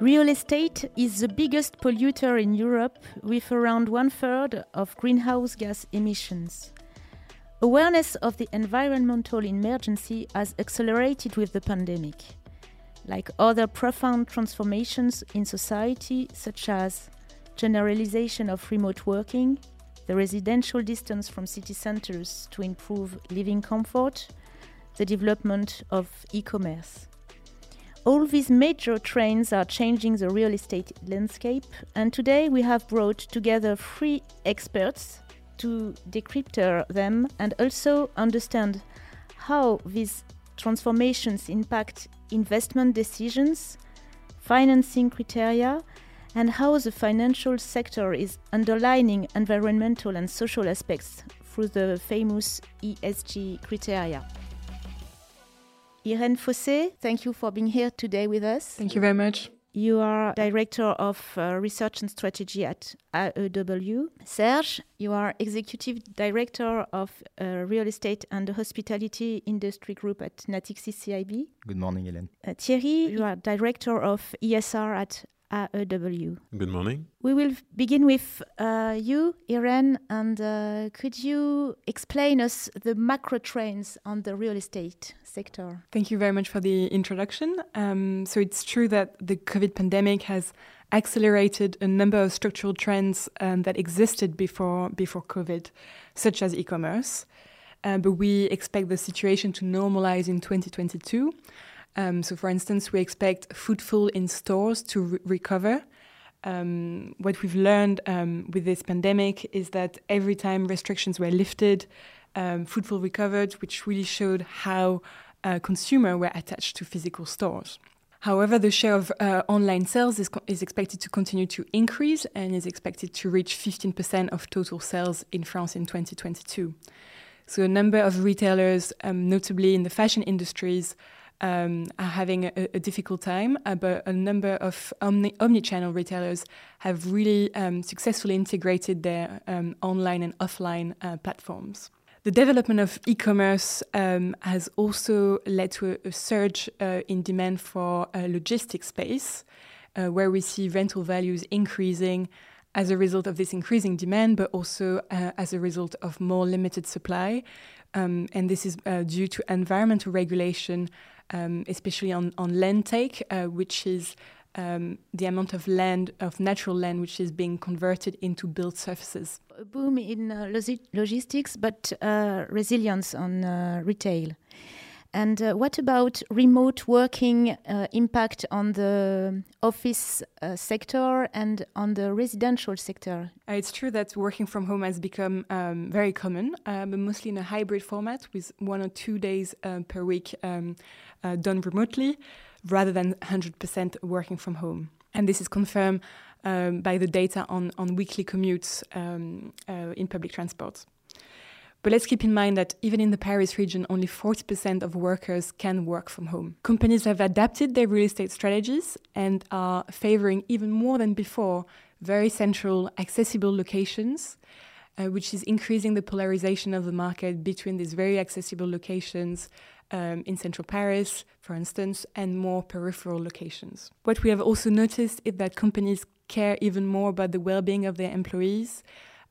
Real estate is the biggest polluter in Europe with around one third of greenhouse gas emissions. Awareness of the environmental emergency has accelerated with the pandemic. Like other profound transformations in society, such as generalization of remote working, the residential distance from city centers to improve living comfort, the development of e commerce. All these major trends are changing the real estate landscape, and today we have brought together three experts to decrypt them and also understand how these transformations impact investment decisions, financing criteria, and how the financial sector is underlining environmental and social aspects through the famous ESG criteria. Irène Fossé, thank you for being here today with us. Thank you very much. You are Director of uh, Research and Strategy at AEW. Serge, you are Executive Director of uh, Real Estate and Hospitality Industry Group at Natixis CIB. Good morning, Hélène. Uh, Thierry, you are Director of ESR at AEW. Good morning. We will begin with uh, you, Irène, and uh, could you explain us the macro trends on the real estate sector? Thank you very much for the introduction. Um, so it's true that the COVID pandemic has accelerated a number of structural trends um, that existed before before COVID, such as e-commerce. Uh, but we expect the situation to normalize in 2022. Um, so, for instance, we expect footfall in stores to re recover. Um, what we've learned um, with this pandemic is that every time restrictions were lifted, um, footfall recovered, which really showed how uh, consumers were attached to physical stores. However, the share of uh, online sales is, is expected to continue to increase and is expected to reach 15% of total sales in France in 2022. So, a number of retailers, um, notably in the fashion industries, um, are having a, a difficult time, uh, but a number of omni- omni-channel retailers have really um, successfully integrated their um, online and offline uh, platforms. The development of e-commerce um, has also led to a, a surge uh, in demand for logistics space, uh, where we see rental values increasing as a result of this increasing demand, but also uh, as a result of more limited supply. Um, and this is uh, due to environmental regulation um, especially on, on land take, uh, which is um, the amount of land, of natural land, which is being converted into built surfaces. A boom in uh, logistics, but uh, resilience on uh, retail. And uh, what about remote working uh, impact on the office uh, sector and on the residential sector? Uh, it's true that working from home has become um, very common, uh, but mostly in a hybrid format with one or two days uh, per week um, done remotely rather than 100% working from home. And this is confirmed um, by the data on, on weekly commutes um, in public transport. But let's keep in mind that even in the Paris region, only 40% of workers can work from home. Companies have adapted their real estate strategies and are favoring even more than before very central, accessible locations, uh, which is increasing the polarization of the market between these very accessible locations um, in central Paris, for instance, and more peripheral locations. What we have also noticed is that companies care even more about the well being of their employees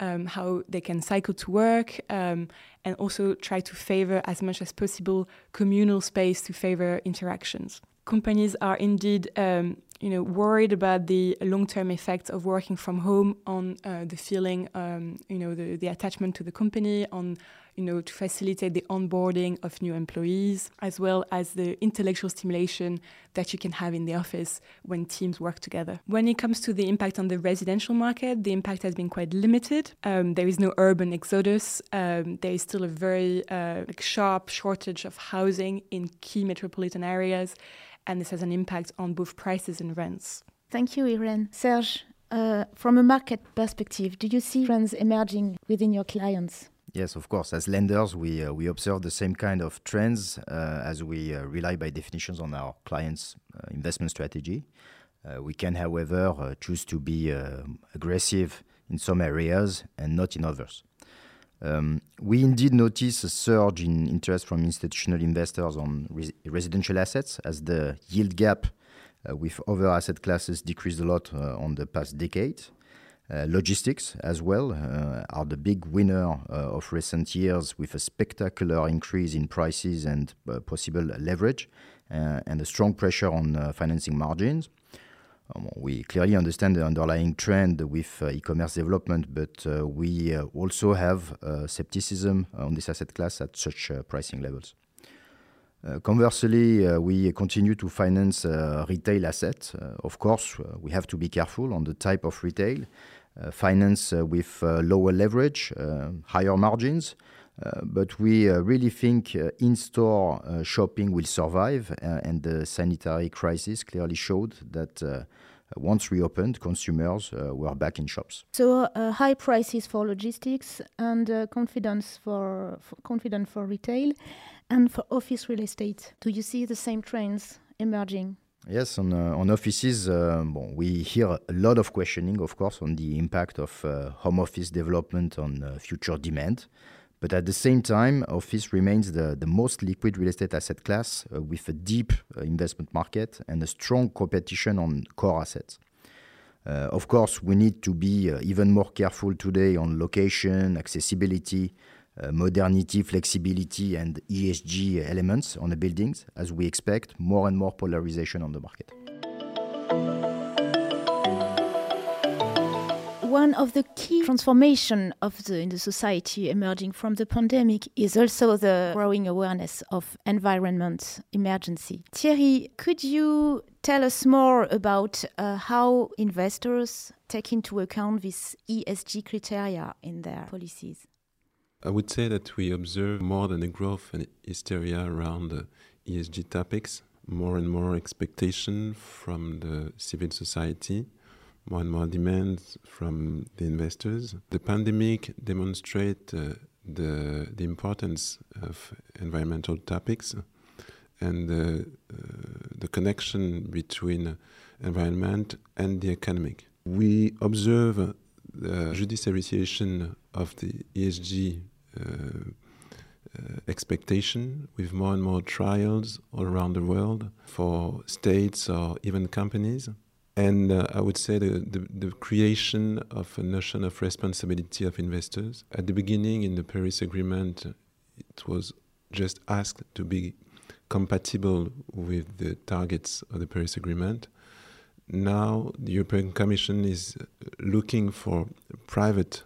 um, how they can cycle to work, um, and also try to favor as much as possible communal space to favor interactions. Companies are indeed, um, you know, worried about the long-term effects of working from home on uh, the feeling, um, you know, the, the attachment to the company, on you know, to facilitate the onboarding of new employees, as well as the intellectual stimulation that you can have in the office when teams work together. When it comes to the impact on the residential market, the impact has been quite limited. Um, there is no urban exodus. Um, there is still a very uh, like sharp shortage of housing in key metropolitan areas, and this has an impact on both prices and rents. Thank you, Irène. Serge, uh, from a market perspective, do you see trends emerging within your clients? Yes, of course. As lenders, we uh, we observe the same kind of trends uh, as we uh, rely by definitions on our clients' uh, investment strategy. Uh, we can, however, uh, choose to be aggressive in some areas and not in others. Um, we indeed notice a surge in interest from institutional investors on res residential assets as the yield gap with other asset classes decreased a lot on the past decade. Uh, logistics as well uh, are the big winner uh, of recent years with a spectacular increase in prices and possible leverage and a strong pressure on financing margins. Um, we clearly understand the underlying trend with uh, e-commerce development, but uh, we uh, also have skepticism on this asset class at such pricing levels. Uh, conversely, uh, we continue to finance uh, retail assets. Of course, we have to be careful on the type of retail. Finance with lower leverage, higher margins, Uh, but we uh, really think uh, in-store shopping will survive, and the sanitary crisis clearly showed that once reopened, consumers were back in shops. So high prices for logistics and confidence for confidence for retail. And for office real estate, do you see the same trends emerging? Yes, on, uh, on offices, uh, bon, we hear a lot of questioning, of course, on the impact of uh, home office development on uh, future demand. But at the same time, office remains the, the most liquid real estate asset class uh, with a deep uh, investment market and a strong competition on core assets. of course, we need to be even more careful today on location, accessibility, uh, modernity, flexibility, and ESG elements on the buildings, as we expect more and more polarization on the market. One of the key transformation of the in the society emerging from the pandemic is also the growing awareness of environment emergency. Thierry, could you tell us more about uh, how investors take into account these ESG criteria in their policies? I would say that we observe more than a growth and hysteria around uh, ESG topics, more and more expectation from the civil society, more and more demands from the investors. The pandemic demonstrates uh, the, the importance of environmental topics and uh, the connection between environment and the economic. We observe the judiciarization of the ESG uh, uh, expectation with more and more trials all around the world for states or even companies. And uh, I would say the, the, the, creation of a notion of responsibility of investors. At the beginning, in the Paris Agreement, it was just asked to be compatible with the targets of the Paris Agreement. Now, the European Commission is looking for private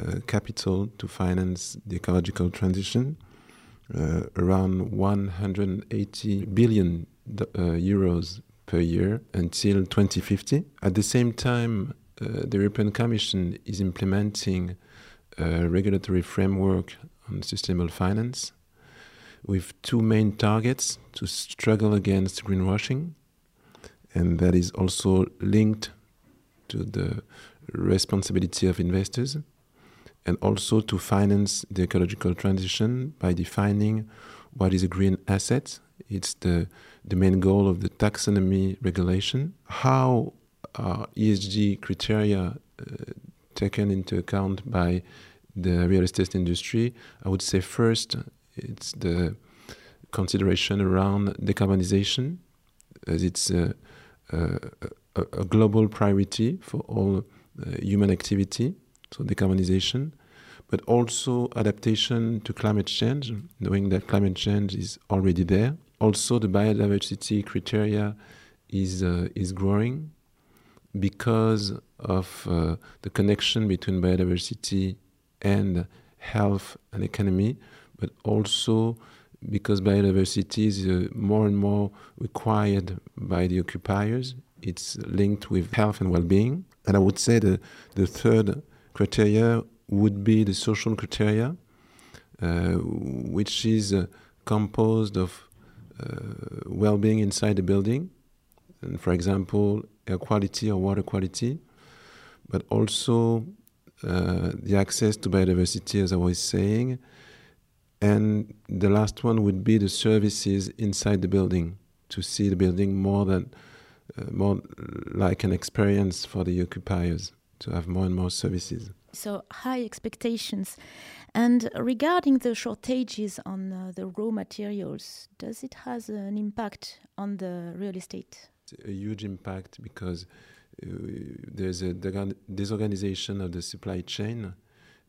uh, capital to finance the ecological transition, uh, around 180 billion uh, euros per year until 2050. At the same time, uh, the European Commission is implementing a regulatory framework on sustainable finance with two main targets to struggle against greenwashing, and that is also linked to the responsibility of investors and also to finance the ecological transition by defining what is a green asset. It's the, the main goal of the taxonomy regulation. How are ESG criteria uh, taken into account by the real estate industry? I would say first, it's the consideration around decarbonization, as it's a, a, a global priority for all uh, human activity so decarbonization, but also adaptation to climate change, knowing that climate change is already there. Also, the biodiversity criteria is uh, is growing because of uh, the connection between biodiversity and health and economy, but also because biodiversity is uh, more and more required by the occupiers. It's linked with health and well-being. And I would say the, the third criteria would be the social criteria, uh, which is uh, composed of well-being inside the building, and for example, air quality or water quality, but also uh, the access to biodiversity, as I was saying, and the last one would be the services inside the building to see the building more than uh, more like an experience for the occupiers to have more and more services. So high expectations. And regarding the shortages on uh, the raw materials, does it has an impact on the real estate a huge impact because uh, there's a disorganization of the supply chain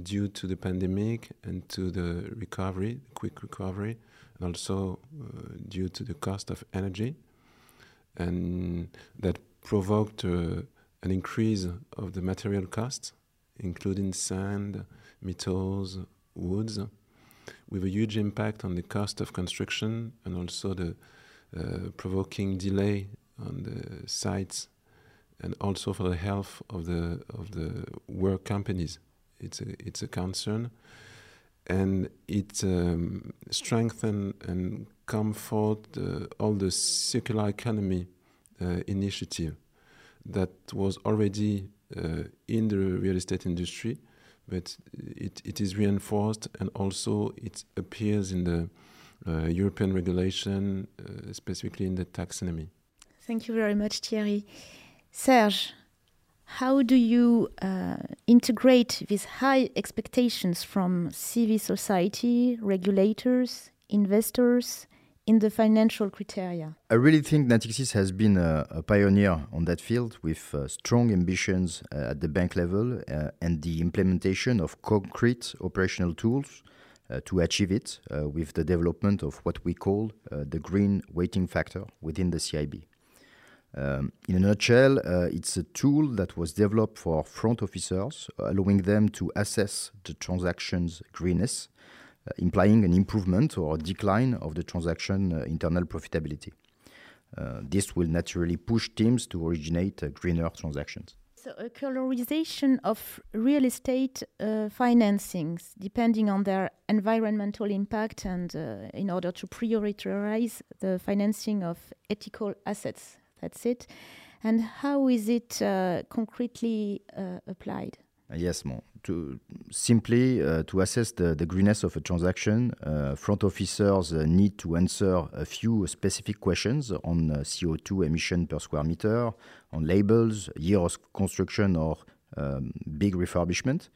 due to the pandemic and to the recovery, quick recovery, and also uh, due to the cost of energy. And that provoked uh, an increase of the material costs, including sand, metals, woods, with a huge impact on the cost of construction and also the uh, provoking delay on the sites and also for the health of the of the work companies. It's a it's a concern, and it um, strengthen and comfort uh, all the circular economy uh, initiative that was already in the real estate industry, but it, it is reinforced and also it appears in the uh, European regulation, uh, specifically in the taxonomy. Thank you very much, Thierry. Serge, how do you uh, integrate these high expectations from civil society, regulators, investors in the financial criteria? I really think Natixis has been a, a pioneer on that field with uh, strong ambitions uh, at the bank level uh, and the implementation of concrete operational tools uh, to achieve it uh, with the development of what we call the green weighting factor within the CIB. Um, in a nutshell, uh, it's a tool that was developed for front officers, allowing them to assess the transaction's greenness, uh, implying an improvement or decline of the transaction uh, internal profitability. Uh, this will naturally push teams to originate uh, greener transactions. So, a colorization of real estate uh, financings depending on their environmental impact and in order to prioritize the financing of ethical assets that's it. And how is it uh, concretely uh, applied? Uh, yes, more to simply uh, to assess the, the greenness of a transaction, uh, front officers uh, need to answer a few specific questions on CO2 emission per square meter, on labels, year of construction, or um, big refurbishment.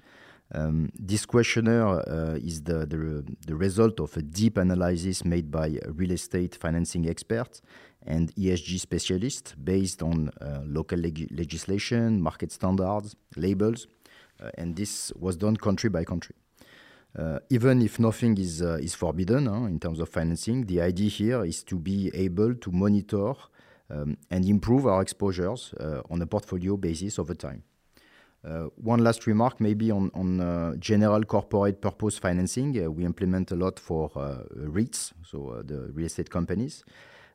Um, this questionnaire uh, is the, the, the, result of a deep analysis made by real estate financing experts and ESG specialists based on uh, local leg legislation, market standards, labels, uh, and this was done country by country. Uh, even if nothing is, uh, is forbidden in terms of financing, the idea here is to be able to monitor um, and improve our exposures uh, on a portfolio basis over time. Uh, one last remark, maybe on, on uh, general corporate purpose financing. Uh, we implement a lot for REITs, so the real estate companies.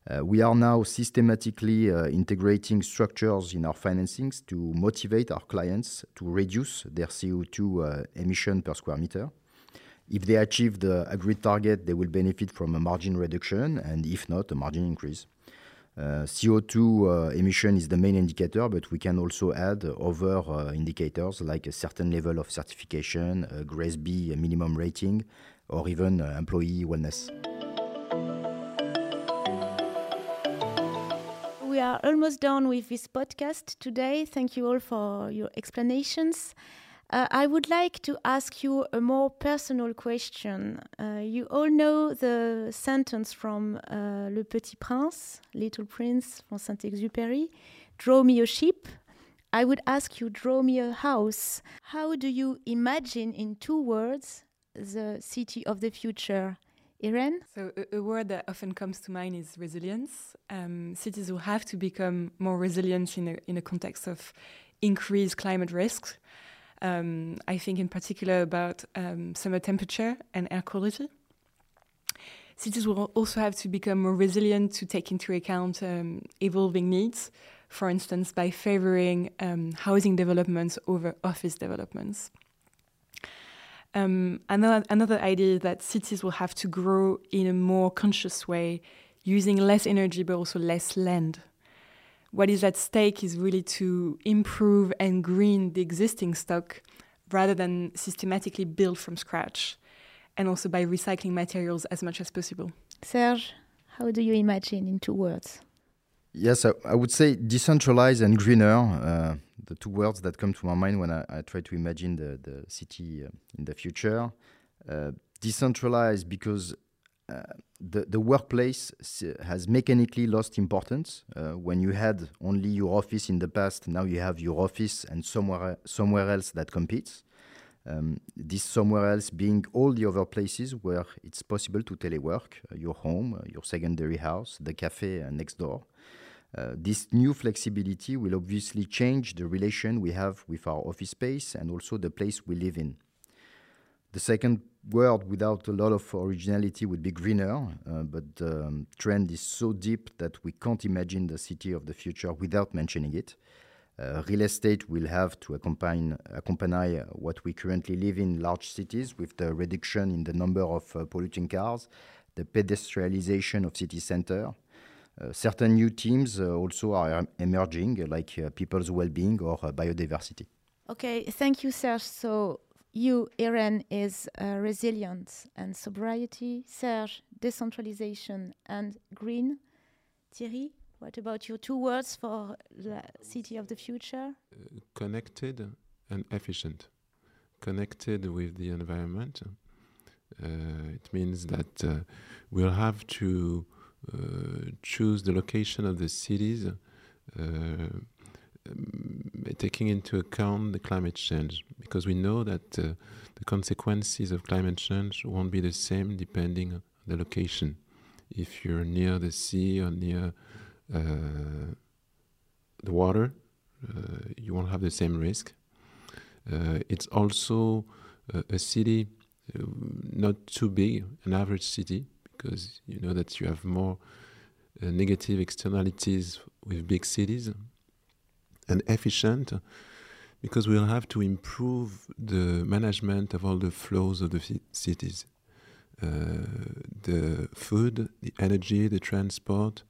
Uh, we are now systematically uh, integrating structures in our financings to motivate our clients to reduce their CO2 uh, emission per square meter. If they achieve the agreed target, they will benefit from a margin reduction, and if not, a margin increase. Uh, CO2 uh, emission is the main indicator, but we can also add other indicators like a certain level of certification, a GRESB minimum rating, or even employee wellness. We are almost done with this podcast today. Thank you all for your explanations. Uh, I would like to ask you a more personal question. Uh, you all know the sentence from uh, Le Petit Prince, Little Prince from Saint Exupéry Draw me a ship. I would ask you, draw me a house. How do you imagine, in two words, the city of the future? Irene? So, a, a, word that often comes to mind is resilience. Um, cities will have to become more resilient in a, in a context of increased climate risks. Um, I think in particular about um, summer temperature and air quality. Cities will also have to become more resilient to take into account um, evolving needs, for instance, by favoring um, housing developments over office developments. Um, another, another idea is that cities will have to grow in a more conscious way, using less energy but also less land what is at stake is really to improve and green the existing stock rather than systematically build from scratch, and also by recycling materials as much as possible. Serge, how do you imagine in two words? Yes, I, I would say decentralized and greener, uh, the two words that come to my mind when I, I try to imagine the, the city uh, in the future. Uh, decentralized because uh, the, the workplace has mechanically lost importance. Uh, when you had only your office in the past, now you have your office and somewhere, somewhere else that competes. Um, this somewhere else being all the other places where it's possible to telework, uh, your home, your secondary house, the cafe next door. Uh, this new flexibility will obviously change the relation we have with our office space and also the place we live in. The second word without a lot of originality would be greener, uh, but the um, trend is so deep that we can't imagine the city of the future without mentioning it. Uh, real estate will have to accompany, accompany what we currently live in large cities with the reduction in the number of uh, polluting cars, the pedestrianization of city center. Uh, certain new themes uh, also are emerging, like uh, people's well-being or biodiversity. Okay, thank you, Serge. So you, Irene, is resilience and sobriety. Serge, decentralization and green. Thierry? What about your two words for the city of the future? Uh, connected and efficient. Connected with the environment. Uh, it means that uh, we'll have to uh, choose the location of the cities uh, um, taking into account the climate change because we know that uh, the consequences of climate change won't be the same depending on the location. If you're near the sea or near uh, the water, you won't have the same risk. It's also a city not too big, an average city, because you know that you have more negative externalities with big cities and efficient because we'll have to improve the management of all the flows of the cities uh, the food the energy the transport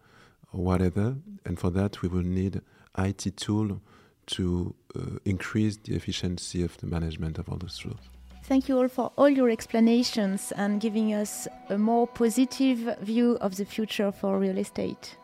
or whatever. And for that, we will need IT tool to uh, increase the efficiency of the management of all those flows. Thank you all for all your explanations and giving us a more positive view of the future for real estate.